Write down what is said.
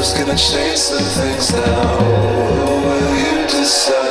just gonna chase the things now. Or will you decide?